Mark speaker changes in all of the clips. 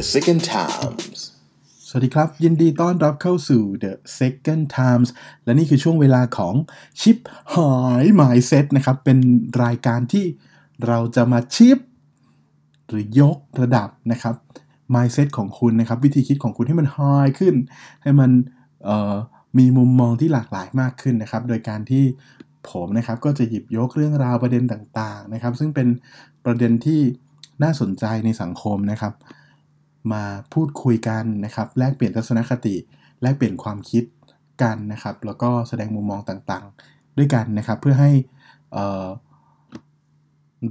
Speaker 1: The Second Times
Speaker 2: สวัสดีครับ ยินดีต้อนรับเข้าสู่ The Second Times และนี่คือช่วงเวลาของชิปหายหมายเซตนะครับ เป็นรายการที่เราจะมาชิป หรือยกระดับนะครับ mindset ของคุณนะครับ วิธีคิดของคุณให้มัน high ขึ้น ให้มันมีมุมมองที่หลากหลายมากขึ้นนะครับ โดยการที่ผมนะครับก็จะหยิบยกเรื่องราวประเด็นต่างๆนะครับ ซึ่งเป็นประเด็นที่น่าสนใจในสังคมนะครับ มาพูดคุยกันนะครับ แลกเปลี่ยนทัศนคติ แลกเปลี่ยนความคิดกันนะครับ แล้วก็แสดงมุมมองต่างๆ ด้วยกันนะครับ เพื่อให้เ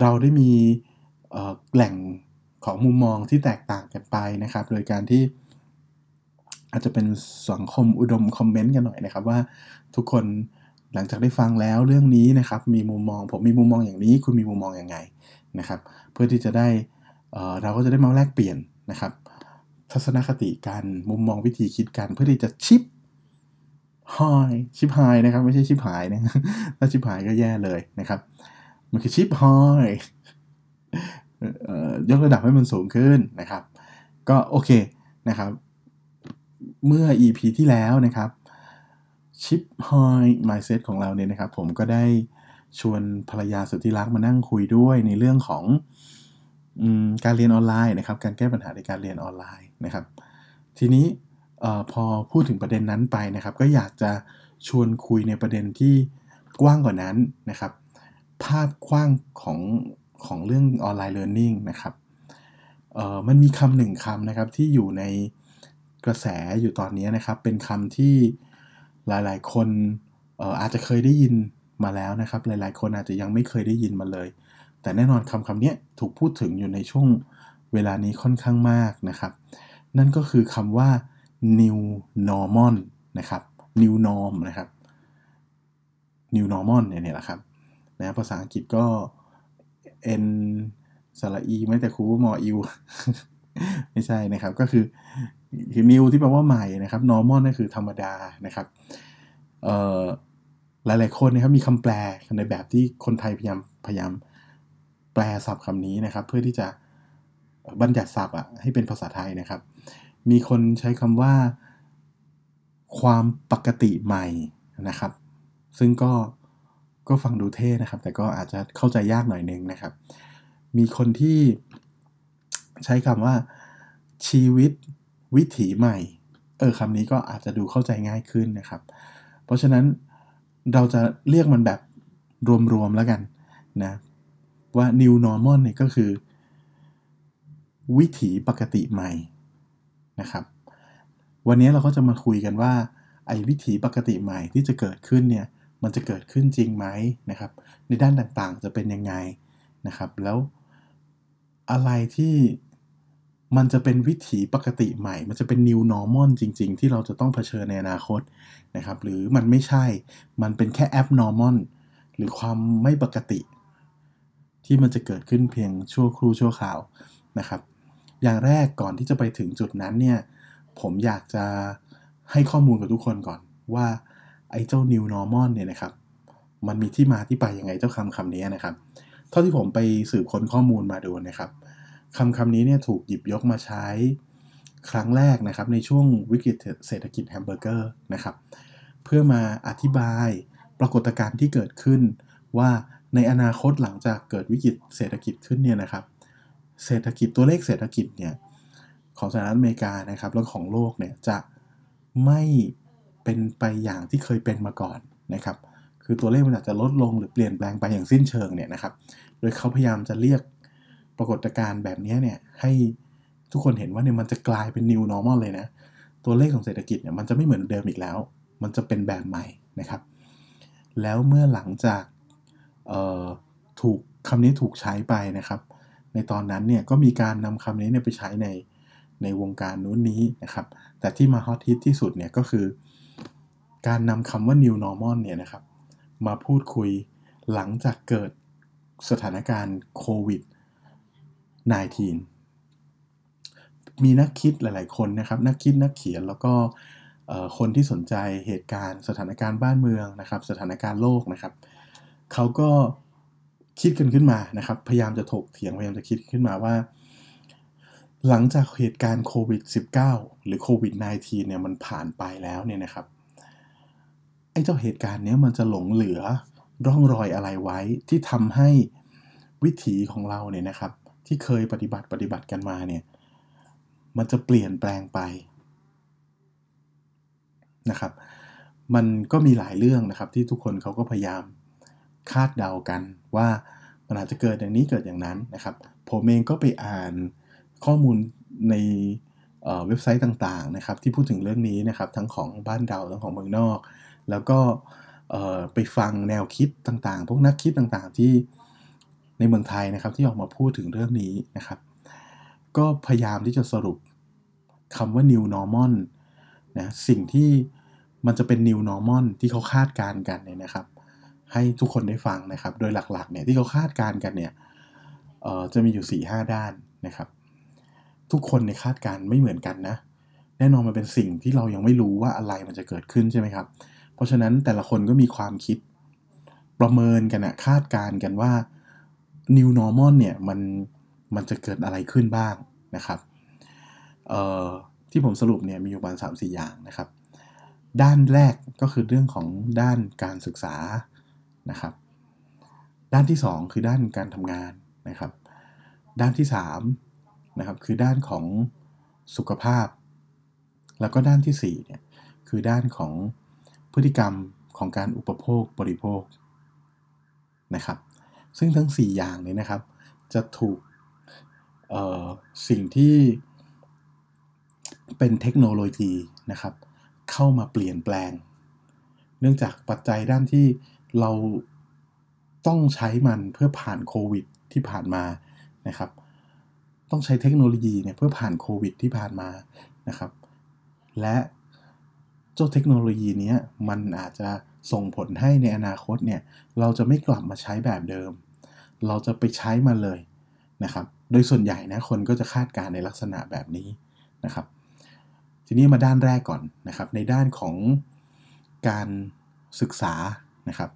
Speaker 2: เราได้มีแหล่งของมุมมองที่แตกต่างกันไปนะครับ โดยการที่อาจจะเป็นสังคมอุดมคอมเมนต์กันหน่อยนะครับ ว่าทุกคนหลังจากได้ฟังแล้วเรื่องนี้นะครับ มีมุมมองผมมีมุมมองอย่างนี้ คุณมีมุมมองอย่างไงนะครับ เพื่อที่จะได้เราก็จะได้มาแลกเปลี่ยน นะครับ ทัศนคติกันมุมมองวิธีคิดกันเพื่อที่จะชิปไฮชิปไฮนะครับ ไม่ใช่ชิปหายนะถ้าชิปหายก็แย่เลยนะครับ มันคือชิปไฮยกระดับให้มันสูงขึ้นนะครับ ก็โอเคนะครับ เมื่อ EP ที่แล้วนะครับชิปไฮมายเซตของเราเนี่ยนะครับ ผมก็ได้ชวนภรรยาสุดที่รักมานั่งคุยด้วยในเรื่องของ การเรียนออนไลน์นะครับ การแก้ปัญหาในการเรียนออนไลน์นะครับ ทีนี้พอพูดถึงประเด็นนั้นไปนะครับ ก็อยากจะชวนคุยในประเด็นที่กว้างกว่านั้นนะครับ ภาพกว้างของของเรื่องออนไลน์เรียนรู้นะครับมันมีคำหนึ่งคำนะครับที่อยู่ในกระแสอยู่ตอนนี้นะครับ เป็นคำที่หลายๆ คนอาจจะเคยได้ยินมาแล้วนะครับ หลายๆ คนอาจจะยังไม่เคยได้ยินมาเลย แต่แน่นอนคำคำนี้ถูกพูดถึงอยู่ในช่วงเวลานี้ค่อนข้างมากนะครับ นั่นก็คือคำว่า new normal นะครับ new norm นะครับ new normal เนี่ยแหละครับนะภาษาอังกฤษก็ n สระอีไม่แต่ครูมออิวไม่ใช่นะครับก็คือคือ new ที่แปลว่าใหม่นะครับ normal นั่นคือธรรมดานะครับเอ่อหลายคนนะครับมีคำแปลในแบบที่คนไทยพยายามพยายาม แปลศัพท์คำนี้นะครับ เพื่อที่จะบัญญัติศัพท์อะให้เป็นภาษาไทยนะครับ มีคนใช้คำว่า ความปกติใหม่นะครับ ซึ่งก็ก็ฟังดูเท่นะครับ แต่ก็อาจจะเข้าใจยากหน่อยนึงนะครับ มีคนที่ใช้คำว่า ชีวิตวิถีใหม่ เออคำนี้ก็อาจจะดูเข้าใจง่ายขึ้นนะครับ เพราะฉะนั้นเราจะเรียกมันแบบรวมๆแล้วกันนะ ว่า new normal เนี่ยก็คือ วิถีปกติใหม่นะครับ วันนี้เราก็จะมาคุยกันว่าไอ้วิถีปกติใหม่ที่จะเกิดขึ้นเนี่ยมันจะเกิดขึ้นจริงไหมนะครับ ในด้านต่างๆจะเป็นยังไงนะครับ แล้วอะไรที่มันจะเป็นวิถีปกติใหม่ มันจะเป็น new normal จริง ๆ ที่เราจะต้องเผชิญในอนาคตนะครับ หรือมันไม่ใช่ มันเป็นแค่ abnormal หรือความไม่ปกติ ที่มันจะเกิดขึ้นเพียงชั่วครู่ชั่วคราวนะครับ อย่างแรกก่อนที่จะไปถึงจุดนั้นเนี่ยผมอยากจะให้ข้อมูลกับทุกคนก่อนว่าไอ้เจ้า new normal เนี่ยนะครับ มันมีที่มาที่ไปยังไงเจ้าคำคำนี้นะครับ เท่าที่ผมไปสืบค้นข้อมูลมาดูนะครับคำคำนี้เนี่ยถูกหยิบยกมาใช้ครั้งแรกนะครับในช่วงวิกฤตเศรษฐกิจแฮมเบอร์เกอร์นะครับ เพื่อมาอธิบายปรากฏการณ์ที่เกิดขึ้นว่า ในอนาคตหลังจากเกิดวิกฤตเศรษฐกิจขึ้นเนี่ยนะครับ เศรษฐกิจตัวเลขเศรษฐกิจเนี่ยของสหรัฐอเมริกานะครับแล้วของโลกเนี่ยจะไม่เป็นไปอย่างที่เคยเป็นมาก่อนนะครับ คือตัวเลขมันอาจจะลดลงหรือเปลี่ยนแปลงไปอย่างสิ้นเชิงเนี่ยนะครับ โดยเขาพยายามจะเรียกปรากฏการณ์แบบนี้เนี่ยให้ทุกคนเห็นว่าเนี่ยมันจะกลายเป็น new normal เลยนะ ตัวเลขของเศรษฐกิจเนี่ยมันจะไม่เหมือนเดิมอีกแล้ว มันจะเป็นแบบใหม่นะครับ แล้วเมื่อหลังจาก ถูกคำนี้ถูกใช้ไปนะครับ ในตอนนั้นเนี่ยก็มีการนำคำนี้เนี่ยไปใช้ในในวงการนู้นนี้นะครับ แต่ที่มาฮอตฮิตที่สุดเนี่ยก็คือ การนำคำว่า new normal เนี่ยนะครับ มาพูดคุยหลังจากเกิดสถานการณ์โควิด 19 มีนักคิดหลาย ๆ คนนะครับ นักคิดนักเขียนแล้วก็คนที่สนใจเหตุการณ์สถานการณ์บ้านเมืองนะครับ สถานการณ์โลกนะครับ เขาก็คิดกันขึ้นมานะครับ พยายามจะถกเถียงพยายามจะคิดขึ้นมาว่า หลังจากเหตุการณ์โควิด -19 หรือโควิด -19 เนี่ยมันผ่านไปแล้วเนี่ยนะครับไอ้เจ้าเหตุการณ์เนี้ยมันจะหลงเหลือร่องรอยอะไรไว้ที่ทำให้วิถีของเราเนี่ยนะครับ ที่เคยปฏิบัติปฏิบัติกันมาเนี่ยมันจะเปลี่ยนแปลงไปนะครับ มันก็มีหลายเรื่องนะครับที่ทุกคนเขาก็พยายาม คาดเดากันว่ามันอาจจะเกิดอย่างนี้เกิดอย่างนั้นนะครับ ผมเองก็ไปอ่านข้อมูลในเว็บไซต์ต่างๆนะครับที่พูดถึงเรื่องนี้นะครับทั้งของบ้านเราทั้งของเมืองนอก แล้วก็ไปฟังแนวคิดต่างๆ พวกนักคิดต่างๆที่ในเมืองไทยนะครับที่ออกมาพูดถึงเรื่องนี้นะครับ ก็พยายามที่จะสรุปคำว่า new normal นะสิ่งที่มันจะเป็น new normal ที่เขาคาดการณ์กันเนี่ยนะครับ ให้ทุกคนได้ฟังนะครับ โดยหลักๆเนี่ยที่เขาคาดการณ์กันเนี่ยจะมีอยู่ 4-5 ด้านนะครับ ทุกคนในคาดการณ์ไม่เหมือนกันนะ แน่นอนมันเป็นสิ่งที่เรายังไม่รู้ว่าอะไรมันจะเกิดขึ้นใช่ไหมครับ เพราะฉะนั้นแต่ละคนก็มีความคิดประเมินกันนะคาดการณ์กันว่า new normal เนี่ยมันมันจะเกิดอะไรขึ้นบ้างนะครับที่ผมสรุปเนี่ยมีอยู่ประมาณ3-4 อย่างนะครับ ด้านแรกก็คือเรื่องของด้านการศึกษา นะครับ ด้านที่ 2 คือด้านการทำงานนะครับ ด้านที่3นะครับคือด้านของสุขภาพ แล้วก็ด้านที่4เนี่ยคือด้านของพฤติกรรมของการอุปโภคบริโภคนะครับ ซึ่งทั้ง 4 อย่างนี้นะครับ จะถูกสิ่งที่เป็นเทคโนโลยีนะครับ เข้ามาเปลี่ยนแปลง เนื่องจากปัจจัยด้านที่ เราต้องใช้มันเพื่อผ่านโควิดที่ผ่านมานะครับ ต้องใช้เทคโนโลยีเนี่ยเพื่อผ่านโควิดที่ผ่านมานะครับ และเจ้าเทคโนโลยีนี้มันอาจจะส่งผลให้ในอนาคตเนี่ยเราจะไม่กลับมาใช้แบบเดิม เราจะไปใช้มันเลยนะครับ โดยส่วนใหญ่นะคนก็จะคาดการในลักษณะแบบนี้นะครับ ทีนี้มาด้านแรกก่อนนะครับ ในด้านของการศึกษานะครับ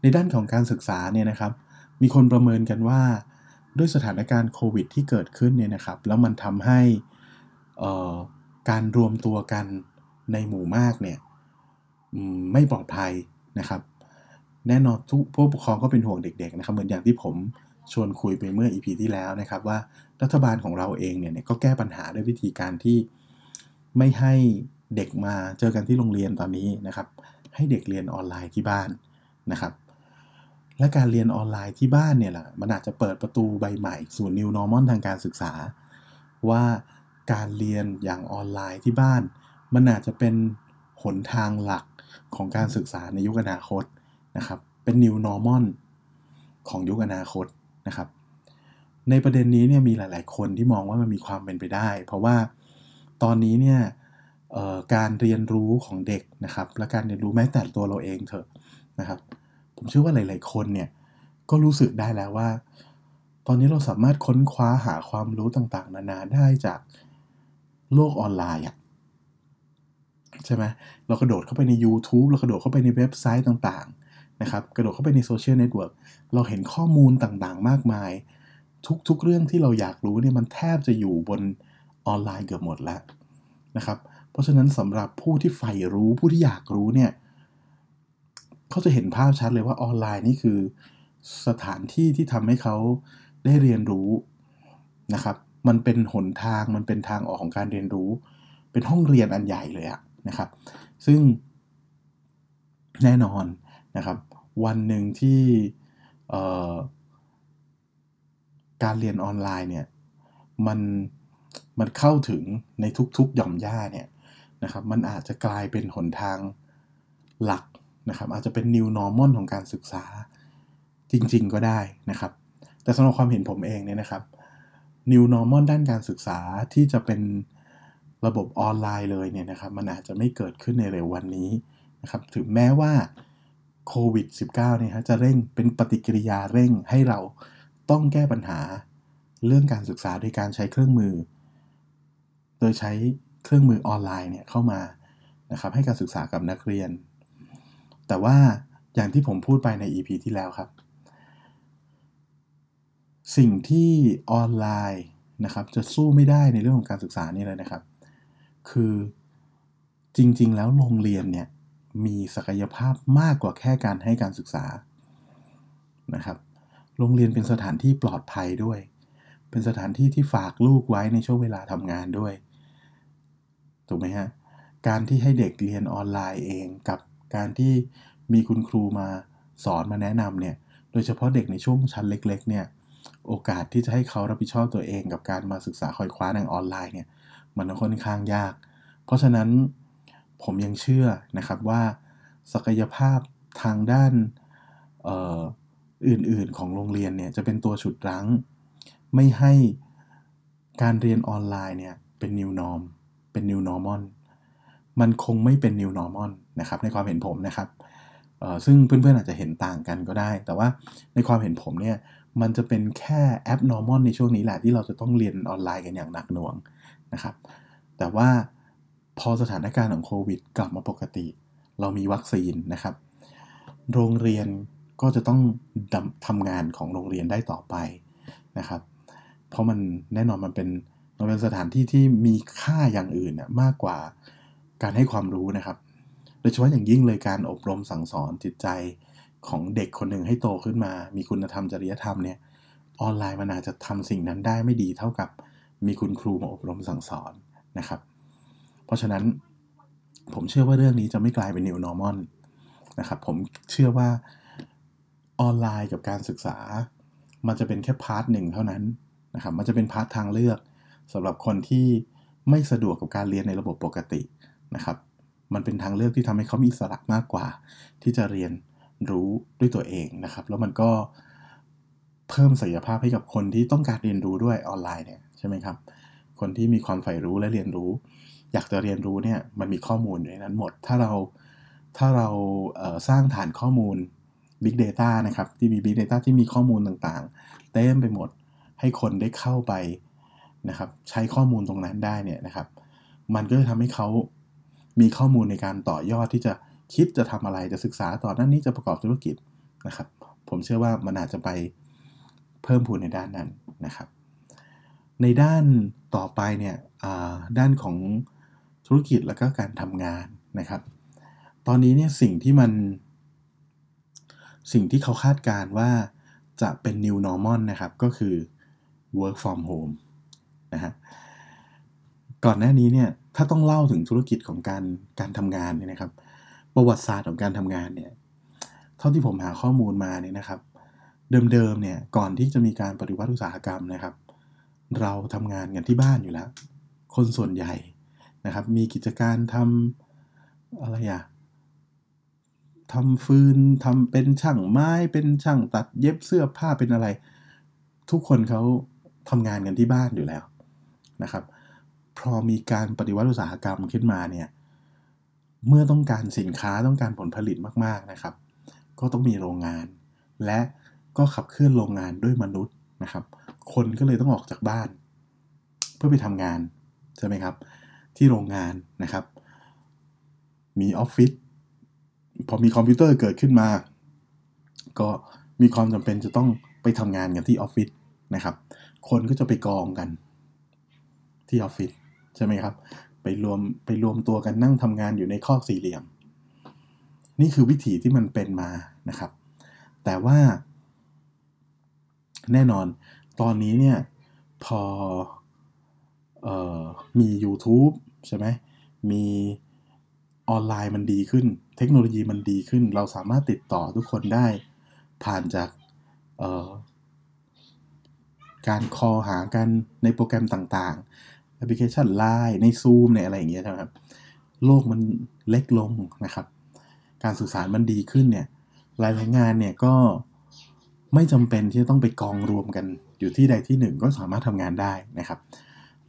Speaker 2: ในด้านของการศึกษาเนี่ยนะครับ มีคนประเมินกันว่า ด้วยสถานการณ์โควิดที่เกิดขึ้นเนี่ยนะครับ แล้วมันทำให้การรวมตัวกันในหมู่มากเนี่ยไม่ปลอดภัยนะครับ แน่นอนทุกผู้ปกครองก็เป็นห่วงเด็ก ๆ นะครับ เหมือนอย่างที่ผมชวนคุยไปเมื่อ EP ที่แล้วนะครับ ว่ารัฐบาลของเราเองเนี่ยก็แก้ปัญหาด้วยวิธีการที่ไม่ให้เด็กมาเจอกันที่โรงเรียนตอนนี้นะครับ ให้เด็กเรียนออนไลน์ที่บ้านนะครับ และการเรียนออนไลน์ที่บ้านเนี่ยแหละมันอาจจะเปิดประตูใบใหม่ สู่ New Normal ทางการศึกษา ว่าการเรียนอย่างออนไลน์ที่บ้าน มันอาจจะเป็นหนทางหลักของการศึกษาในยุคอนาคตนะครับเป็น New Normal ของยุคอนาคตนะครับในประเด็นนี้เนี่ยมีหลาย ๆ คนที่มองว่ามันมีความเป็นไปได้ เพราะว่าตอนนี้เนี่ยการเรียนรู้ของเด็กนะครับและการเรียนรู้แม้แต่ตัวเราเองเถอะนะครับ ผมเชื่อว่าหลาย ๆ คนเนี่ยก็รู้สึกได้แล้วว่า ตอนนี้เราสามารถค้นคว้าหาความรู้ต่าง ๆ นานาได้จากโลกออนไลน์อะใช่ไหมเรากระโดดเข้าไปใน YouTube เรากระโดดเข้าไปในเว็บไซต์ต่าง ๆ นะครับ กระโดดเข้าไปในโซเชียลเน็ตเวิร์กเราเห็นข้อมูลต่าง ๆ มากมาย ทุก ๆ เรื่องที่เราอยากรู้เนี่ยมันแทบจะอยู่บนออนไลน์เกือบหมดแล้วนะครับ เพราะฉะนั้นสำหรับผู้ที่ใฝ่รู้ผู้ที่อยากรู้เนี่ย เขาจะเห็นภาพชัดเลยว่าออนไลน์นี่คือสถานที่ที่ทำให้เขาได้เรียนรู้นะครับ มันเป็นหนทางมันเป็นทางออกของการเรียนรู้ เป็นห้องเรียนอันใหญ่เลยอะนะครับ ซึ่งแน่นอนนะครับ วันหนึ่งที่การเรียนออนไลน์เนี่ยมันมันเข้าถึงในทุกๆหย่อมย่าเนี่ยนะครับ มันอาจจะกลายเป็นหนทางหลัก นะครับอาจจะเป็น new normal ของการศึกษาจริง ๆ ก็ได้นะครับ แต่สำหรับความเห็นผมเองเนี่ยนะครับ new normal ด้านการศึกษาที่จะเป็นระบบออนไลน์เลยเนี่ยนะครับ มันอาจจะไม่เกิดขึ้นในเร็ววันนี้นะครับ ถึงแม้ว่าโควิด -19 เนี่ยฮะจะเร่งเป็นปฏิกิริยาเร่งให้เราต้องแก้ปัญหาเรื่องการศึกษาโดยการใช้เครื่องมือ โดยใช้เครื่องมือออนไลน์เนี่ยเข้ามานะครับให้การศึกษากับนักเรียน แต่ว่าอย่างที่ผมพูดไปใน EP ที่แล้วครับ สิ่งที่ออนไลน์นะครับ จะสู้ไม่ได้ในเรื่องของการศึกษานี่เลยนะครับ คือจริง ๆ แล้วโรงเรียนเนี่ย มีศักยภาพมากกว่าแค่การให้การศึกษานะครับ โรงเรียนเป็นสถานที่ปลอดภัยด้วย เป็นสถานที่ที่ฝากลูกไว้ในช่วงเวลาทำงานด้วย ถูกไหมฮะ การที่ให้เด็กเรียนออนไลน์เองกับ การที่มีคุณครูมาสอนมาแนะนำเนี่ย โดยเฉพาะเด็กในช่วงชั้นเล็ก ๆ เนี่ย โอกาสที่จะให้เขารับผิดชอบตัวเองกับการมาศึกษาคอยคว้าทางออนไลน์เนี่ย มันค่อนข้างยาก เพราะฉะนั้นผมยังเชื่อนะครับว่า ศักยภาพทางด้านอื่นๆของโรงเรียนเนี่ยจะเป็นตัวฉุดรั้ง ไม่ให้การเรียนออนไลน์เนี่ยเป็น new norm เป็น new normal มันคงไม่เป็น new normal นะครับในความเห็นผมนะครับซึ่งเพื่อนๆอาจจะเห็นต่างกันก็ได้ แต่ว่าในความเห็นผมเนี่ยมันจะเป็นแค่ abnormal ในช่วงนี้แหละที่เราจะต้องเรียนออนไลน์กันอย่างหนักหน่วงนะครับ แต่ว่าพอสถานการณ์ของโควิดกลับมาปกติ เรามีวัคซีนนะครับ โรงเรียนก็จะต้องทำงานของโรงเรียนได้ต่อไปนะครับ เพราะมันแน่นอนมันเป็นมันเป็นสถานที่ที่มีค่าอย่างอื่นมากกว่าการให้ความรู้นะครับ โดยเฉพาะอย่างยิ่งเลยการอบรมสั่งสอนจิตใจของเด็กคนหนึ่งให้โตขึ้นมา มีคุณธรรมจริยธรรมเนี่ยออนไลน์มันอาจจะทำสิ่งนั้นได้ไม่ดีเท่ากับมีคุณครูมาอบรมสั่งสอนนะครับ เพราะฉะนั้นผมเชื่อว่าเรื่องนี้จะไม่กลายเป็น new normal นะครับผมเชื่อว่าออนไลน์กับการศึกษา มันจะเป็นแค่ part หนึ่งเท่านั้นนะครับมันจะเป็น part ทางเลือกสำหรับคนที่ไม่สะดวกกับการเรียนในระบบปกตินะครับ มันเป็นทางเลือกที่ทำให้เขามีอิสระมากกว่า ที่จะเรียนรู้ด้วยตัวเองนะครับ แล้วมันก็เพิ่มศักยภาพให้กับคนที่ต้องการเรียนรู้ด้วยออนไลน์เนี่ยใช่ไหมครับ คนที่มีความใฝ่รู้และเรียนรู้ อยากจะเรียนรู้เนี่ยมันมีข้อมูลอยู่ในนั้นหมด ถ้าเราถ้าเราสร้างฐานข้อมูล Big Data นะครับ ที่มี Big Data ที่มีข้อมูลต่างๆ เต็มไปหมดให้คนได้เข้าไปนะครับ ใช้ข้อมูลตรงนั้นได้เนี่ยนะครับ มันก็จะทำให้เขา มีข้อมูลในการต่อยอดที่จะคิดจะทำอะไรจะศึกษาต่อด้านนี้จะประกอบธุรกิจนะครับ ผมเชื่อว่ามันอาจจะไปเพิ่มพูนในด้านนั้นนะครับ ในด้านต่อไปเนี่ยด้านของธุรกิจแล้วก็การทำงานนะครับ ตอนนี้เนี่ยสิ่งที่มัน สิ่งที่เขาคาดการว่าจะเป็น new normal นะครับ ก็คือ work from home นะฮะก่อนหน้านี้เนี่ยถ้าต้องเล่าถึงธุรกิจของการการทำงานเนี่ยนะครับ ประวัติศาสตร์ของการทำงานเนี่ยเท่าที่ผมหาข้อมูลมาเนี่ยนะครับ เดิมๆเนี่ยก่อนที่จะมีการปฏิวัติอุตสาหกรรมนะครับ เราทำงานกันที่บ้านอยู่แล้ว คนส่วนใหญ่นะครับ มีกิจการทำอะไรอะทำฟืนทำเป็นช่างไม้เป็นช่างตัดเย็บเสื้อผ้าเป็นอะไร ทุกคนเขาทำงานกันที่บ้านอยู่แล้วนะครับ พอมีการปฏิวัติอุตสาหกรรมขึ้นมาเนี่ยเมื่อต้องการสินค้าต้องการผลผลิตมากๆนะครับ ก็ต้องมีโรงงาน และก็ขับเคลื่อนโรงงานด้วยมนุษย์นะครับ คนก็เลยต้องออกจากบ้าน เพื่อไปทำงานใช่ไหมครับ ที่โรงงานนะครับ มีออฟฟิศพอมีคอมพิวเตอร์เกิดขึ้นมา ก็มีความจำเป็นจะต้องไปทำงานกันที่ออฟฟิศนะครับ คนก็จะไปกองกันที่ออฟฟิศ ใช่ไหมครับ ไปรวมไปรวมตัวกันนั่งทำงานอยู่ในคอกสี่เหลี่ยม นี่คือวิถีที่มันเป็นมานะครับ แต่ว่าแน่นอนตอนนี้เนี่ยพอออมี YouTube ใช่ไหมมีออนไลน์มันดีขึ้น เทคโนโลยีมันดีขึ้น เราสามารถติดต่อทุกคนได้ผ่านจากการคอหากันในโปรแกรมต่าง แอปพลิเคชัน Line ใน Zoom ในอะไรอย่างเงี้ยนะครับ โลกมันเล็กลงนะครับ การสื่อสารมันดีขึ้นเนี่ย หลายๆงานเนี่ยก็ไม่จำเป็นที่จะต้องไปกองรวมกันอยู่ที่ใดที่หนึ่งก็สามารถทำงานได้นะครับ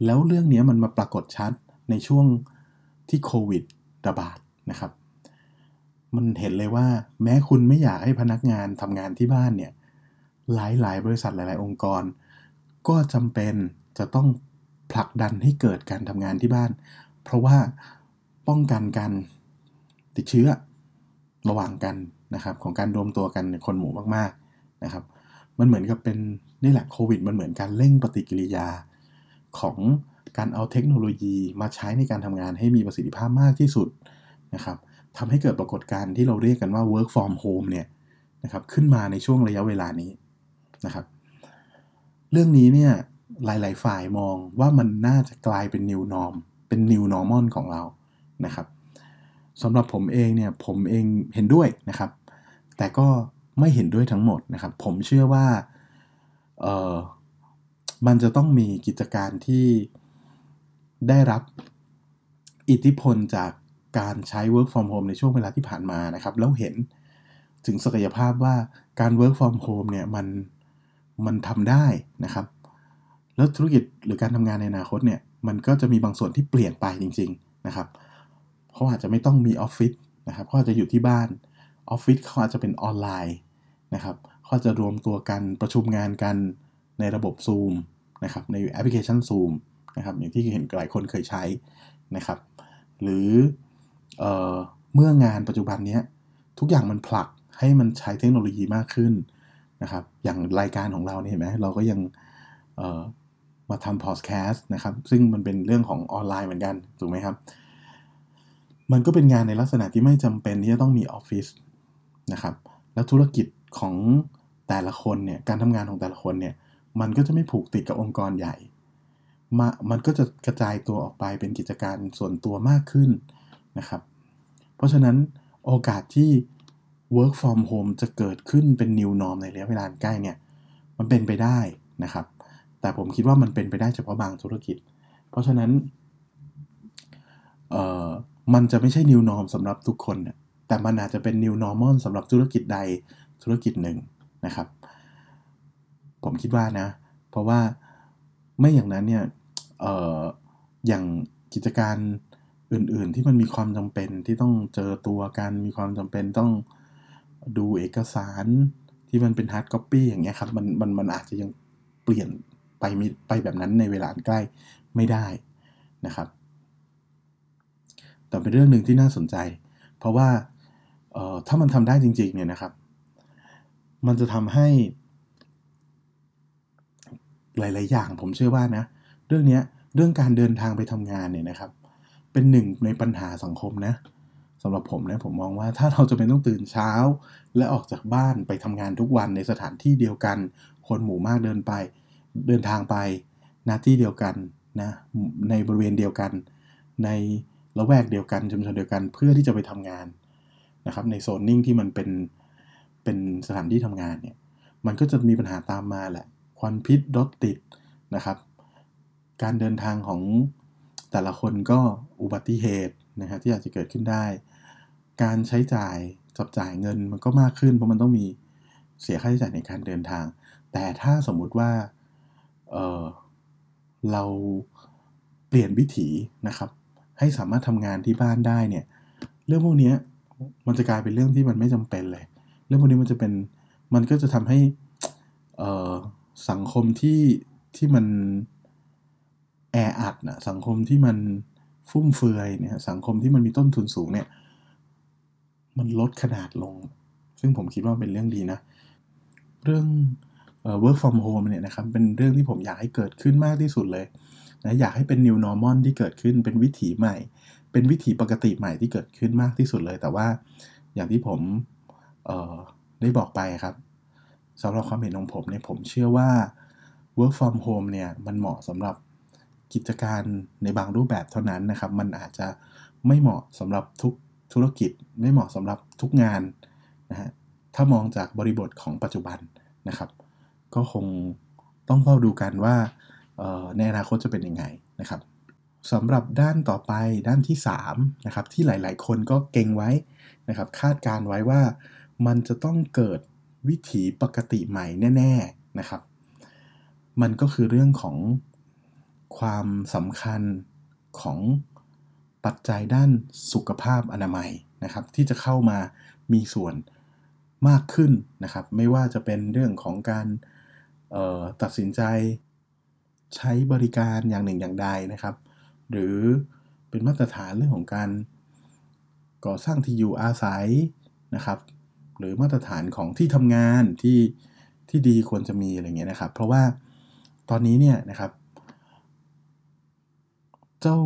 Speaker 2: แล้วเรื่องนี้มันมาปรากฏชัดในช่วงที่โควิดระบาดนะครับ มันเห็นเลยว่าแม้คุณไม่อยากให้พนักงานทำงานที่บ้านเนี่ย หลายๆบริษัทหลาย ๆ องค์กร ก็จำเป็นจะต้อง ผลักดันให้เกิดการทำงานที่บ้าน เพราะว่าป้องกันการติดเชื้อระหว่างกันนะครับ ของการรวมตัวกันในคนหมู่มากๆนะครับ มันเหมือนกับเป็นนี่แหละโควิด มันเหมือนการเร่งปฏิกิริยาของการเอาเทคโนโลยีมาใช้ในการทำงานให้มีประสิทธิภาพมากที่สุดนะครับทำให้เกิดปรากฏการณ์ที่เราเรียกกันว่า work from home เนี่ยนะครับขึ้นมาในช่วงระยะเวลานี้นะครับ เรื่องนี้เนี่ย หลาย ๆ ฝ่ายมองว่ามันน่าจะกลายเป็น new norm เป็น new normal ของเรานะครับสำหรับผมเองเนี่ยผมเองเห็นด้วยนะครับ แต่ก็ไม่เห็นด้วยทั้งหมดนะครับ ผมเชื่อว่าเออมันจะต้องมีกิจการที่ได้รับอิทธิพลจากการใช้ work from home ในช่วงเวลาที่ผ่านมานะครับ แล้วเห็นถึงศักยภาพว่าการ work from home เนี่ยมันมันทำได้นะครับ แล้วธุรกิจหรือการทำงานในอนาคตเนี่ยมันก็จะมีบางส่วนที่เปลี่ยนไปจริง ๆนะครับเขาอาจจะไม่ต้องมีออฟฟิศนะครับเขาอาจจะอยู่ที่บ้านออฟฟิศเขาอาจจะเป็นออนไลน์นะครับเขาจะรวมตัวกันประชุมงานกันในระบบ Zoom นะครับในแอปพลิเคชัน Zoom นะครับอย่างที่เห็นหลายคนเคยใช้นะครับ หรือเออเมื่องานปัจจุบันนี้ทุกอย่างมันผลักให้มันใช้เทคโนโลยีมากขึ้นนะครับ อย่างรายการของเราเนี่ยเห็นไหมเราก็ยัง มาทำพอดแคสต์นะครับ ซึ่งมันเป็นเรื่องของออนไลน์เหมือนกัน ถูกไหมครับ มันก็เป็นงานในลักษณะที่ไม่จำเป็นที่จะต้องมีออฟฟิศนะครับ แล้วธุรกิจของแต่ละคนเนี่ย การทำงานของแต่ละคนเนี่ย มันก็จะไม่ผูกติดกับองค์กรใหญ่มามันก็จะกระจายตัวออกไปเป็นกิจการส่วนตัวมากขึ้นนะครับ เพราะฉะนั้นโอกาสที่ work from home จะเกิดขึ้นเป็น new norm ในระยะเวลาใกล้เนี่ย มันเป็นไปได้นะครับ แต่ผมคิดว่ามันเป็นไปได้เฉพาะบางธุรกิจ เพราะฉะนั้นเอ่อมันจะไม่ใช่ new norm สำหรับทุกคนนะแต่มันอาจจะเป็น new normal สำหรับธุรกิจใดธุรกิจหนึ่งนะครับ ผมคิดว่านะ เพราะว่าไม่อย่างนั้นเนี่ยเอ่ออย่างกิจการอื่น ๆ ที่มันมีความจำเป็นที่ต้องเจอตัวกันมีความจำเป็นต้องดูเอกสารที่มันเป็น hard copy อย่างเงี้ยครับมันมันมันอาจจะยังเปลี่ยน ไปไปแบบนั้นในเวลาใกล้ไม่ได้นะครับ แต่เป็นเรื่องหนึ่งที่น่าสนใจ เพราะว่าถ้ามันทำได้จริงๆเนี่ยนะครับ มันจะทำให้หลาย ๆ อย่างผมเชื่อว่านะเรื่องนี้เรื่องการเดินทางไปทำงานเนี่ยนะครับ เป็นหนึ่งในปัญหาสังคมนะสำหรับผมนะผมมองว่าถ้าเราจะเป็นต้องตื่นเช้า และออกจากบ้านไปทำงานทุกวันในสถานที่เดียวกัน คนหมู่มากเดินไป เดินทางไปน้าที่เดียวกันนะในบริเวณเดียวกัน ในละแวกเดียวกันชุมชนเดียวกัน เพื่อที่จะไปทำงานนะครับ ในโซนนิ่งที่มันเป็นเป็นสถานที่ทำงานเนี่ยมันก็จะมีปัญหาตามมาแหละควันพิษรถติดนะครับ การเดินทางของแต่ละคนก็อุบัติเหตุนะฮะที่อาจจะเกิดขึ้นได้ การใช้จ่ายจับจ่ายเงินมันก็มากขึ้นเพราะมันต้องมีเสียค่าใช้จ่ายในการเดินทาง แต่ถ้าสมมุติว่า เเราเปลี่ยนวิถีนะครับ ให้สามารถทำงานที่บ้านได้เนี่ยเรื่องพวกนี้มันจะกลายเป็นเรื่องที่มันไม่จำเป็นเลย เรื่องพวกนี้มันจะเป็นมันก็จะทำให้สังคมที่ที่มันแออัดนะสังคมที่มันฟุ่มเฟือยเนี่ยสังคมที่มันมีต้นทุนสูงเนี่ยมันลดขนาดลง ซึ่งผมคิดว่าเป็นเรื่องดีนะ เรื่อง work from home เนี่ยนะครับเป็นเรื่องที่ผมอยากให้เกิดขึ้นมากที่สุดเลยนะอยากให้เป็น new normal ที่เกิดขึ้นเป็นวิถีใหม่ เป็นวิถีปกติใหม่ที่เกิดขึ้นมากที่สุดเลย แต่ว่าอย่างที่ผมได้บอกไปครับสำหรับความเห็นของผมเนี่ยผมเชื่อว่า work from home เนี่ยมันเหมาะสำหรับกิจการในบางรูปแบบเท่านั้นนะครับ มันอาจจะไม่เหมาะสำหรับทุกธุรกิจไม่เหมาะสำหรับทุกงานนะฮะถ้ามองจากบริบทของปัจจุบันนะครับ ก็คงต้องเฝ้าดูกันว่าในอนาคตจะเป็นยังไงนะครับสำหรับด้านต่อไปด้านที่3นะครับที่หลาย ๆ คนก็เก่งไว้นะครับคาดการไว้ว่ามันจะต้องเกิดวิถีปกติใหม่แน่ ๆนะครับ มันก็คือเรื่องของความสำคัญของปัจจัยด้านสุขภาพอนามัยนะครับ ที่จะเข้ามามีส่วนมากขึ้นนะครับ ไม่ว่าจะเป็นเรื่องของการ ตัดสินใจใช้บริการอย่างหนึ่งอย่างใดนะครับ หรือเป็นมาตรฐานเรื่องของการก่อสร้างที่อยู่อาศัยนะครับ หรือมาตรฐานของที่ทำงานที่ที่ดีควรจะมีอะไรเงี้ยนะครับ เพราะว่าตอนนี้เนี่ยนะครับ เจ้า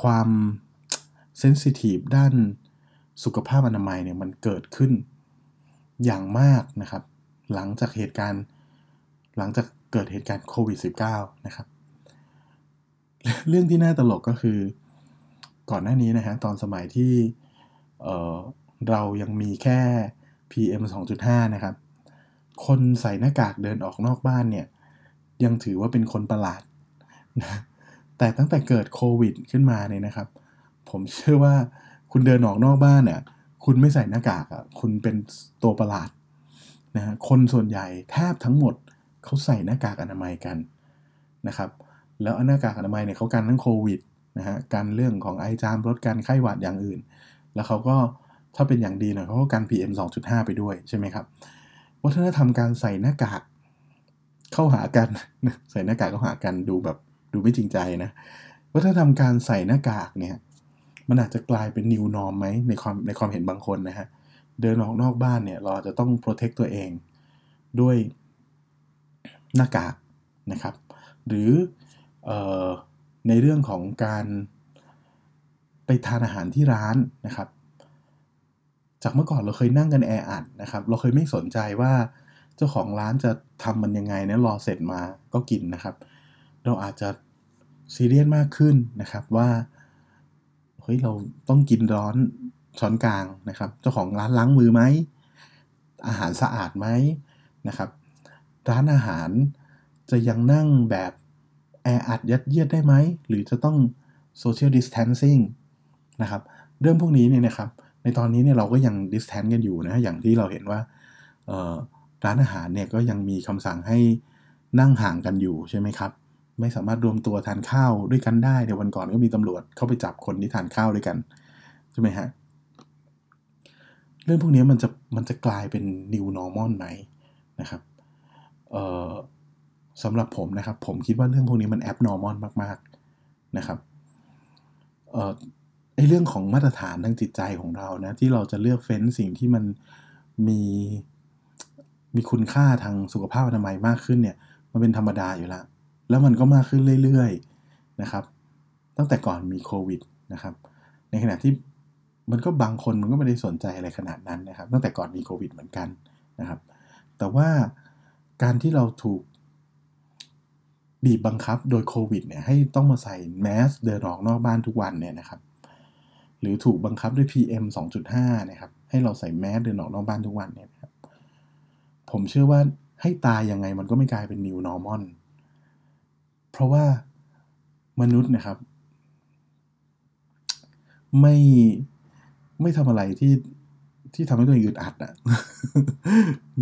Speaker 2: ความเซนซิทีฟด้านสุขภาพอนามัยเนี่ยมันเกิดขึ้นอย่างมากนะครับ หลังจากเหตุการณ์ หลังจากเกิดเหตุการณ์โควิด -19 นะครับ เรื่องที่น่าตลกก็คือก่อนหน้านี้นะฮะตอนสมัยที่เเรายังมีแค่ PM 2.5 นะครับ คนใส่หน้ากากเดินออกนอกบ้านเนี่ย ยังถือว่าเป็นคนประหลาดนะแต่ตั้งแต่เกิดโควิดขึ้นมาเนี่ยนะครับ ผมเชื่อว่าคุณเดินออกนอกบ้านเนี่ยคุณไม่ใส่หน้ากากอะคุณเป็นตัวประหลาดนะฮะคนส่วนใหญ่แทบทั้งหมด เขาใส่หน้ากากอนามัยกันนะครับแล้วหน้ากากอนามัยเนี่ยเขากันทั้งโควิดนะฮะกันเรื่องของไอจามลดการไข้หวัดอย่างอื่น แล้วเขาก็ถ้าเป็นอย่างดีหน่อยเขาก็กัน PM 2.5 ไปด้วยใช่ไหมครับวัฒนธรรมการใส่หน้ากากเข้าหากันใส่หน้ากากเข้าหากันดูแบบดูไม่จริงใจนะวัฒนธรรมการใส่หน้ากากเนี่ยมันอาจจะกลายเป็น new norm ไหมในความในความเห็นบางคนนะฮะเดินออกนอกบ้านเนี่ยเราจะต้อง protect ตัวเอง ด้วย หน้ากากนะครับ หรืออในเรื่องของการไปทานอาหารที่ร้านนะครับ จากเมื่อก่อนเราเคยนั่งกันแออัดนะครับ เราเคยไม่สนใจว่าเจ้าของร้านจะทำมันยังไงนะรอเสร็จมาก็กินนะครับ เราอาจจะซีเรียสมากขึ้นนะครับว่าเฮ้ยเราต้องกินร้อนช้อนกลางนะครับ เจ้าของร้านล้างมือไหมอาหารสะอาดไหมนะครับ ร้านอาหาร จะยังนั่งแบบแออัดยัดเยียดได้ไหม หรือจะต้อง social distancing นะครับเรื่องพวกนี้เนี่ยนะครับ ในตอนนี้เนี่ยเราก็ยัง distance กันอยู่นะอย่างที่เราเห็นว่าร้านอาหารเนี่ยก็ยังมีคำสั่งให้นั่งห่างกันอยู่ใช่ไหมครับ ไม่สามารถรวมตัวทานข้าวด้วยกันได้เดี๋ยววันก่อนก็มีตำรวจเข้าไปจับคนที่ทานข้าวด้วยกันใช่ไหมฮะเรื่องพวกนี้มันจะมันจะกลายเป็น new normal ไหมนะครับ สำหรับผมนะครับ ผมคิดว่าเรื่องพวกนี้มัน abnormal มาก ๆ นะครับไอเรื่องของมาตรฐานทางจิตใจของเรานะ ที่เราจะเลือกเฟ้นสิ่งที่มันมีมีคุณค่าทางสุขภาพอนามัยมากขึ้นเนี่ย มันเป็นธรรมดาอยู่แล้ว แล้วมันก็มากขึ้นเรื่อยๆนะครับ ตั้งแต่ก่อนมีโควิดนะครับ ในขณะที่มันก็บางคนมันก็ไม่ได้สนใจอะไรขนาดนั้นนะครับ ตั้งแต่ก่อนมีโควิดเหมือนกันนะครับ แต่ว่า การที่เราถูกบีบบังคับโดยโควิดเนี่ยให้ต้องมาใส่แมสเดินออกนอกบ้านทุกวันเนี่ยนะครับหรือถูกบังคับด้วย PM 2.5นะครับให้เราใส่แมสเดินออกนอกบ้านทุกวันเนี่ยนะครับผมเชื่อว่าให้ตายยังไงมันก็ไม่กลายเป็น new normal เพราะว่ามนุษย์นะครับ ไม่ไม่ทำอะไรที่ ที่ทำให้ตัวเองอึดอัดอะ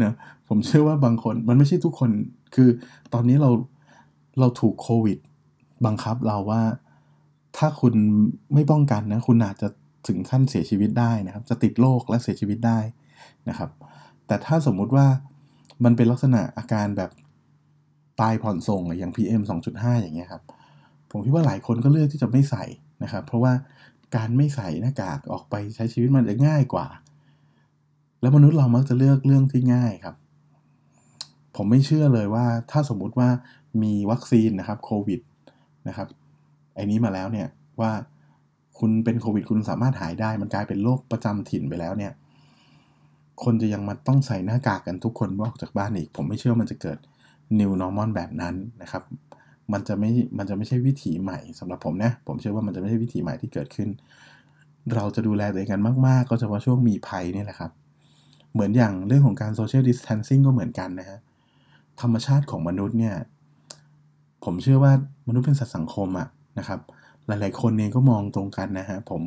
Speaker 2: นะผมเชื่อว่าบางคนมันไม่ใช่ทุกคนคือตอนนี้เราเราถูกโควิด บังคับเราว่าถ้าคุณไม่ป้องกันนะคุณอาจจะถึงขั้นเสียชีวิตได้นะครับ จะติดโรคและเสียชีวิตได้นะครับ แต่ถ้าสมมุติว่ามันเป็นลักษณะอาการแบบตายผ่อนส่งอย่าง PM 2.5 อย่างเงี้ยครับ ผมคิดว่าหลายคนก็เลือกที่จะไม่ใส่นะครับ เพราะว่าการไม่ใส่หน้ากากออกไปใช้ชีวิตมันจะง่ายกว่า แล้วมนุษย์เรามักจะเลือกเรื่องที่ง่ายครับ ผมไม่เชื่อเลยว่าถ้าสมมุติว่ามีวัคซีนนะครับโควิดนะครับไอ้นี้มาแล้วเนี่ยว่าคุณเป็นโควิดคุณสามารถหายได้ มันกลายเป็นโรคประจำถิ่นไปแล้วเนี่ย คนจะยังมาต้องใส่หน้ากากกันทุกคนออกจากบ้านอีก ผมไม่เชื่อมันจะเกิด new normal แบบนั้นนะครับ มันจะไม่ มันจะไม่ใช่วิถีใหม่สำหรับผมนะ ผมเชื่อว่ามันจะไม่ใช่วิถีใหม่ที่เกิดขึ้น เราจะดูแลตัวเองกันมาก ๆ ก็เฉพาะช่วงมีภัยนี่แหละครับ เหมือนอย่างเรื่องของการ social distancing ก็เหมือนกันนะฮะธรรมชาติของมนุษย์เนี่ย ผมเชื่อว่ามนุษย์เป็นสัตว์สังคมอะนะครับ หลายๆ คนเองก็มองตรงกันนะฮะผม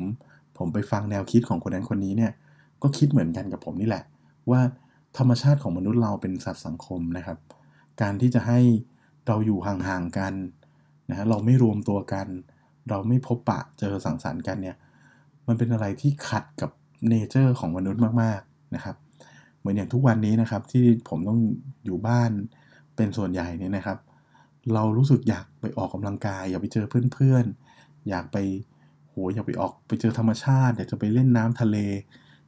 Speaker 2: ผมไปฟังแนวคิดของคนนั้นคนนี้เนี่ยก็คิดเหมือนกันกับผมนี่แหละ ว่าธรรมชาติของมนุษย์เราเป็นสัตว์สังคมนะครับ การที่จะให้เราอยู่ห่างๆกันนะฮะเราไม่รวมตัวกัน เราไม่พบปะเจอสังสรรค์กันเนี่ยมันเป็นอะไรที่ขัดกับเนเจอร์ของมนุษย์มากๆนะครับ เหมือนอย่างทุกวันนี้นะครับ ที่ผมต้องอยู่บ้านเป็นส่วนใหญ่เนี่ยนะครับ เรารู้สึกอยากไปออกกำลังกาย อยากไปเจอเพื่อนๆ อยากไปโหอยากไปออกไปเจอธรรมชาติอยากจะไปเล่นน้ำทะเล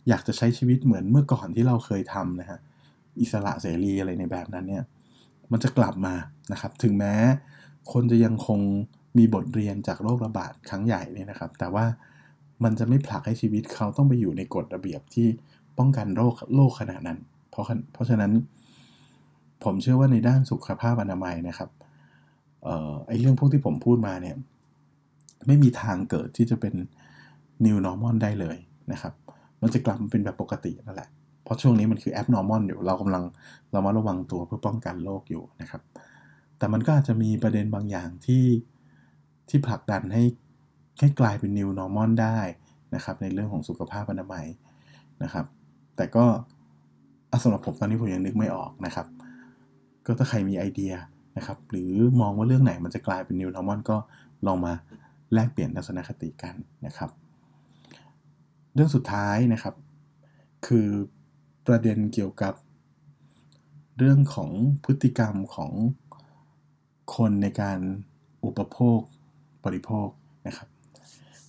Speaker 2: อยากจะใช้ชีวิตเหมือนเมื่อก่อนที่เราเคยทำนะฮะอิสระเสรีอะไรในแบบนั้นเนี่ยมันจะกลับมานะครับ ถึงแม้คนจะยังคงมีบทเรียนจากโรคระบาดครั้งใหญ่เนี่ยนะครับ แต่ว่ามันจะไม่ผลักให้ชีวิตเขาต้องไปอยู่ในกฎระเบียบที่ ป้องกันโรคโรคขนาดนั้น เพราะเพราะฉะนั้น ผมเชื่อว่าในด้านสุขภาพอนามัยนะครับเอ่อไอเรื่องพวกที่ผมพูดมาเนี่ยไม่มีทางเกิดที่จะเป็น new normal ได้เลยนะครับ มันจะกลับมาเป็นแบบปกตินั่นแหละ เพราะช่วงนี้มันคือ abnormal อยู่ เรากำลังเรามาระวังตัวเพื่อป้องกันโรคอยู่นะครับ แต่มันก็อาจจะมีประเด็นบางอย่างที่ที่ผลักดันให้ให้กลายเป็น new normal ได้นะครับ ในเรื่องของสุขภาพอนามัยนะครับ แต่ก็สำหรับผมตอนนี้ผมยังนึกไม่ออกนะครับ ก็ถ้าใครมีไอเดียนะครับ หรือมองว่าเรื่องไหนมันจะกลายเป็น new normal ก็ลองมาแลกเปลี่ยนทัศนคติกันนะครับ เรื่องสุดท้ายนะครับ คือประเด็นเกี่ยวกับ เรื่องของพฤติกรรมของคนในการอุปโภคบริโภคนะครับ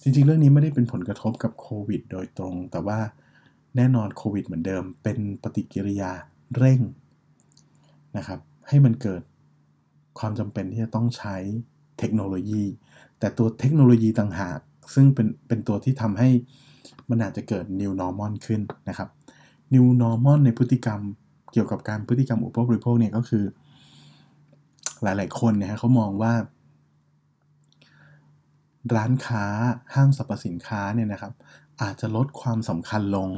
Speaker 2: จริงๆ เรื่องนี้ไม่ได้เป็นผลกระทบกับโควิดโดยตรง แต่ว่า แน่นอนโควิดเหมือนเดิม เป็นปฏิกิริยาเร่งนะครับ ให้มันเกิดความจำเป็นที่จะต้องใช้เทคโนโลยี แต่ตัวเทคโนโลยีต่างหาก ซึ่งเป็นเป็นตัวที่ทำให้มันอาจจะเกิด new normal ขึ้นนะครับ new normal ในพฤติกรรมเกี่ยวกับการพฤติกรรมอุปโภคบริโภคเนี่ยก็คือ หลาย ๆ คนเนี่ยเขามองว่า ร้านค้าห้างสรรพสินค้าเนี่ยนะครับ อาจจะลดความสำคัญลง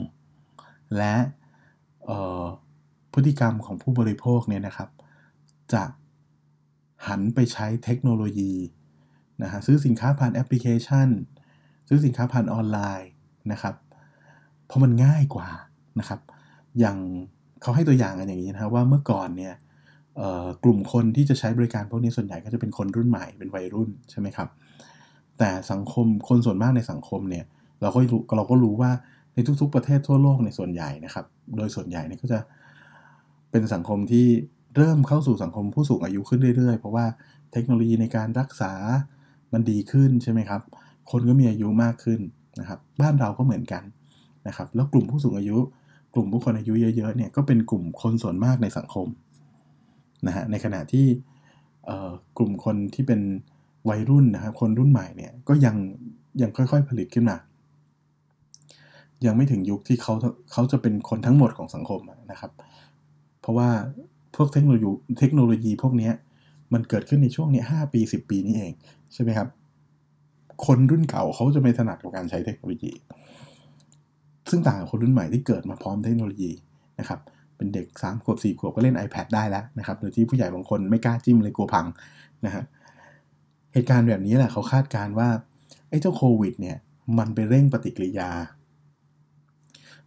Speaker 2: และพฤติกรรมของผู้บริโภคเนี่ยนะครับ จะหันไปใช้เทคโนโลยีนะฮะซื้อสินค้าผ่านแอปพลิเคชัน ซื้อสินค้าผ่านออนไลน์นะครับ เพราะมันง่ายกว่านะครับ อย่างเขาให้ตัวอย่างกันอย่างนี้นะว่าเมื่อก่อนเนี่ยกลุ่มคนที่จะใช้บริการพวกนี้ส่วนใหญ่ก็จะเป็นคนรุ่นใหม่เป็นวัยรุ่นใช่ไหมครับแต่สังคมคนส่วนมากในสังคมเนี่ยเราก็เราก็รู้ว่า ในทุกๆ ประเทศทั่วโลกในส่วนใหญ่นะครับ โดยส่วนใหญ่เนี่ยก็จะเป็นสังคมที่เริ่มเข้าสู่สังคมผู้สูงอายุขึ้นเรื่อยๆ เพราะว่าเทคโนโลยีในการรักษามันดีขึ้นใช่ไหมครับ คนก็มีอายุมากขึ้นนะครับ บ้านเราก็เหมือนกันนะครับ แล้วกลุ่มผู้สูงอายุ กลุ่มผู้คนอายุเยอะๆเนี่ยก็เป็นกลุ่มคนส่วนมากในสังคมนะฮะ ในขณะที่กลุ่มคนที่เป็นวัยรุ่นนะครับ คนรุ่นใหม่เนี่ยก็ยังยังค่อยๆผลิตขึ้นมา ยังไม่ถึงยุคที่เขาเขาจะเป็นคนทั้งหมดของสังคมนะครับ เพราะว่าพวกเทคโนโลยีเทคโนโลยีพวกนี้มันเกิดขึ้นในช่วงนี้ห้าปีสิบปีนี้เอง ใช่ไหมครับ คนรุ่นเก่าเขาจะไม่ถนัดกับการใช้เทคโนโลยี ซึ่งต่างกับคนรุ่นใหม่ที่เกิดมาพร้อมเทคโนโลยีนะครับเป็นเด็ก3ขวบ4ขวบก็เล่น iPad ได้แล้วนะครับโดยที่ผู้ใหญ่บางคนไม่กล้าจิ้มเลยกลัวพังนะฮะเหตุการณ์แบบนี้แหละเขาคาดการว่าไอ้เจ้าโควิดเนี่ยมันไปเร่งปฏิกิริยา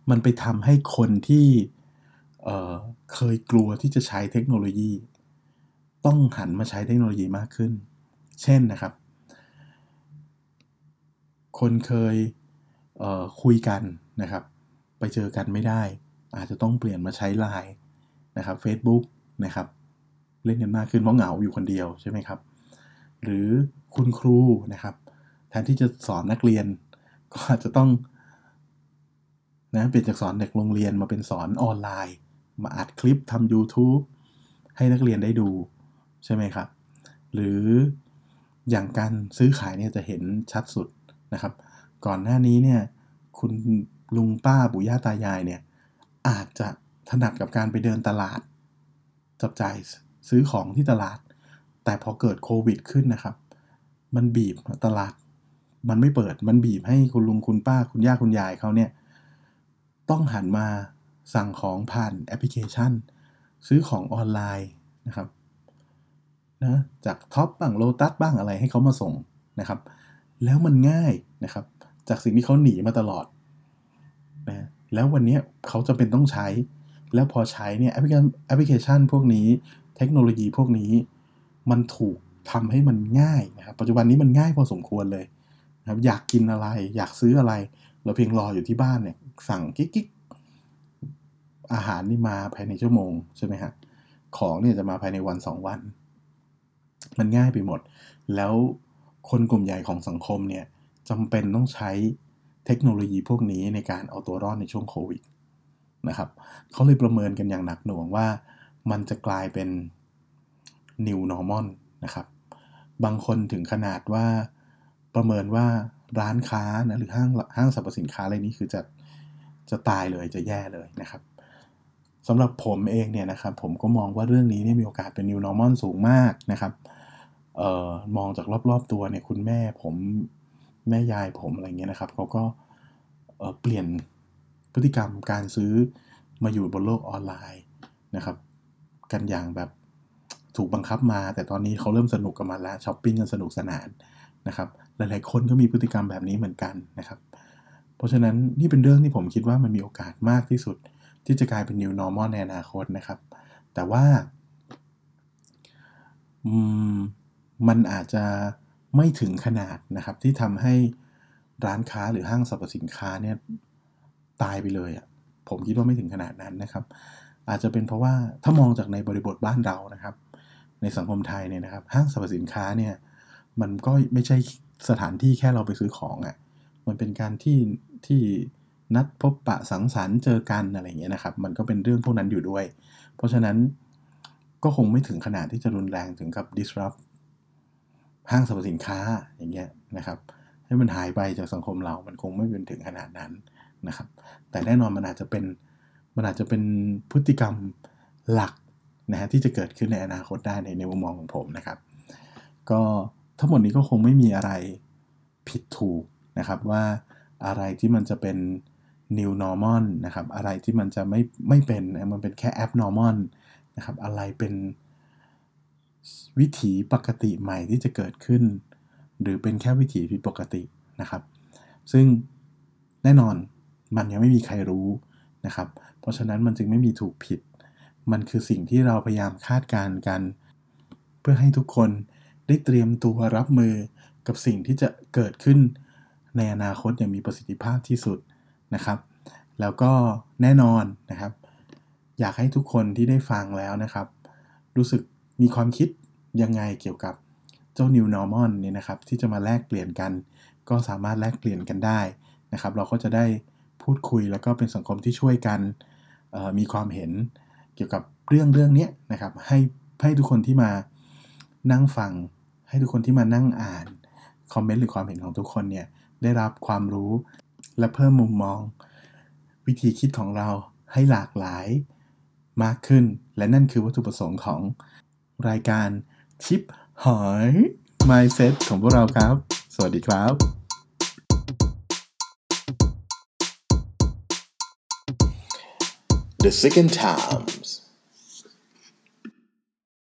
Speaker 2: มันไปทำให้คนที่เเคยกลัวที่จะใช้เทคโนโลยี ต้องหันมาใช้เทคโนโลยีมากขึ้น เช่นนะครับ คนเคยเคุยกันนะครับ ไปเจอกันไม่ได้ อาจจะต้องเปลี่ยนมาใช้ไลน์นะครับ Facebook นะครับ เล่นกันมากขึ้นเพราะเหงาอยู่คนเดียวใช่ไหมครับ หรือคุณครูนะครับ แทนที่จะสอนนักเรียน ก็อาจจะต้อง นะเปลี่ยนจากสอนเด็กโรงเรียนมาเป็นสอนออนไลน์ มาอัดคลิปทำ YouTube ให้นักเรียนได้ดูใช่ไหมครับ หรืออย่างการซื้อขายเนี่ยจะเห็นชัดสุดนะครับ ก่อนหน้านี้เนี่ยคุณลุงป้าปู่ย่าตายายเนี่ยอาจจะถนัดกับการไปเดินตลาด จับจ่ายซื้อของที่ตลาด แต่พอเกิดโควิดขึ้นนะครับ มันบีบตลาด มันไม่เปิดมันบีบให้คุณลุงคุณป้าคุณย่าคุณยายเขาเนี่ย ต้องหันมาสั่งของผ่านแอปพลิเคชัน ซื้อของออนไลน์นะครับนะจาก Tops บ้างโลตัสบ้างอะไรให้เขามาส่งนะครับ แล้วมันง่ายนะครับ จากสิ่งที่เขาหนีมาตลอดนะแล้ววันนี้เขาจำเป็นต้องใช้ แล้วพอใช้เนี่ยแอปพลิเคชันแอปพลิเคชันพวกนี้เทคโนโลยีพวกนี้มันถูกทำให้มันง่ายนะครับ ปัจจุบันนี้มันง่ายพอสมควรเลยนะครับอยากกินอะไร อยากซื้ออะไร เราเพียงรออยู่ที่บ้านเนี่ยสั่งกิ๊กอาหารนี่มาภายในชั่วโมงใช่ไหมฮะของเนี่ยจะมาภายในวันสองวัน มันง่ายไปหมด แล้วคนกลุ่มใหญ่ของสังคมเนี่ยจำเป็นต้องใช้เทคโนโลยีพวกนี้ในการเอาตัวรอดในช่วงโควิดนะครับเขาเลยประเมินกันอย่างหนักหน่วงว่ามันจะกลายเป็น new normal นะครับ บางคนถึงขนาดว่าประเมินว่า ร้านค้านะหรือห้างห้างสรรพสินค้าอะไรนี้คือจะจะตายเลยจะแย่เลยนะครับสำหรับผมเองเนี่ยนะครับผมก็มองว่าเรื่องนี้เนี่ยมีโอกาสเป็น new normal สูงมากนะครับเอ่อมองจากรอบๆตัวเนี่ยคุณแม่ผมแม่ยายผมอะไรเงี้ยนะครับเขาก็เเปลี่ยนพฤติกรรมการซื้อมาอยู่บนโลกออนไลน์นะครับ กันอย่างแบบถูกบังคับมา แต่ตอนนี้เขาเริ่มสนุกกับมันแล้วช้อปปิ้งกันสนุกสนานนะครับ หลาย ๆ คนก็มีพฤติกรรมแบบนี้เหมือนกันนะครับ เพราะฉะนั้นนี่เป็นเรื่องที่ผมคิดว่ามันมีโอกาสมากที่สุด ที่จะกลายเป็น new normal ในอนาคตนะครับ แต่ว่ามันอาจจะไม่ถึงขนาดนะครับ ที่ทำให้ร้านค้าหรือห้างสรรพสินค้าเนี่ยตายไปเลยอะ่ะผมคิดว่าไม่ถึงขนาดนั้นนะครับ อาจจะเป็นเพราะว่าถ้ามองจากในบริบทบ้านเรานะครับ ในสังคมไทยเนี่ยนะครับ ห้างสรรพสินค้าเนี่ยมันก็ไม่ใช่ สถานที่แค่เราไปซื้อของอะ่ะมันเป็นการที่ที่นัดพบปะสังสรรค์เจอกันอะไรเงี้ยนะครับ มันก็เป็นเรื่องพวกนั้นอยู่ด้วย เพราะฉะนั้นก็คงไม่ถึงขนาดที่จะรุนแรงถึงกับ disrupt ห้างสรรพสินค้าอย่างเงี้ยนะครับ ให้มันหายไปจากสังคมเรา มันคงไม่เป็นถึงขนาดนั้นนะครับ แต่แน่นอนมันอาจจะเป็นมันอาจจะเป็นพฤติกรรมหลักนะฮะที่จะเกิดขึ้นในอนาคตได้ในในมุมมองของผมนะครับ ก็ ทั้งหมดนี้ก็คงไม่มีอะไรผิดถูกนะครับว่าอะไรที่มันจะเป็น new normal นะครับ อะไรที่มันจะไม่ไม่เป็นมันเป็นแค่ abnormal นะครับ อะไรเป็นวิถีปกติใหม่ที่จะเกิดขึ้น หรือเป็นแค่วิถีผิดปกตินะครับ ซึ่งแน่นอนมันยังไม่มีใครรู้นะครับ เพราะฉะนั้นมันจึงไม่มีถูกผิด มันคือสิ่งที่เราพยายามคาดการณ์กัน เพื่อให้ทุกคน ได้เตรียมตัวรับมือกับสิ่งที่จะเกิดขึ้นในอนาคตอย่างมีประสิทธิภาพที่สุดนะครับ แล้วก็แน่นอนนะครับ อยากให้ทุกคนที่ได้ฟังแล้วนะครับ รู้สึกมีความคิดยังไงเกี่ยวกับเจ้า New Normal เนี่ยนะครับ ที่จะมาแลกเปลี่ยนกัน ก็สามารถแลกเปลี่ยนกันได้นะครับ เราก็จะได้พูดคุยแล้วก็เป็นสังคมที่ช่วยกันมีความเห็นเกี่ยวกับเรื่องเรื่องนี้นะครับให้ให้ทุกคนที่มานั่งฟัง ให้ทุกคนที่มานั่งอ่านคอมเมนต์หรือความเห็นของทุกคนเนี่ยได้รับความรู้และเพิ่มมุมมอง วิธีคิดของเราให้หลากหลายมากขึ้น และนั่นคือวัตถุประสงค์ของรายการชิปหอย Mindset ของพวกเราครับ สวัสดีครับ
Speaker 1: The Second Times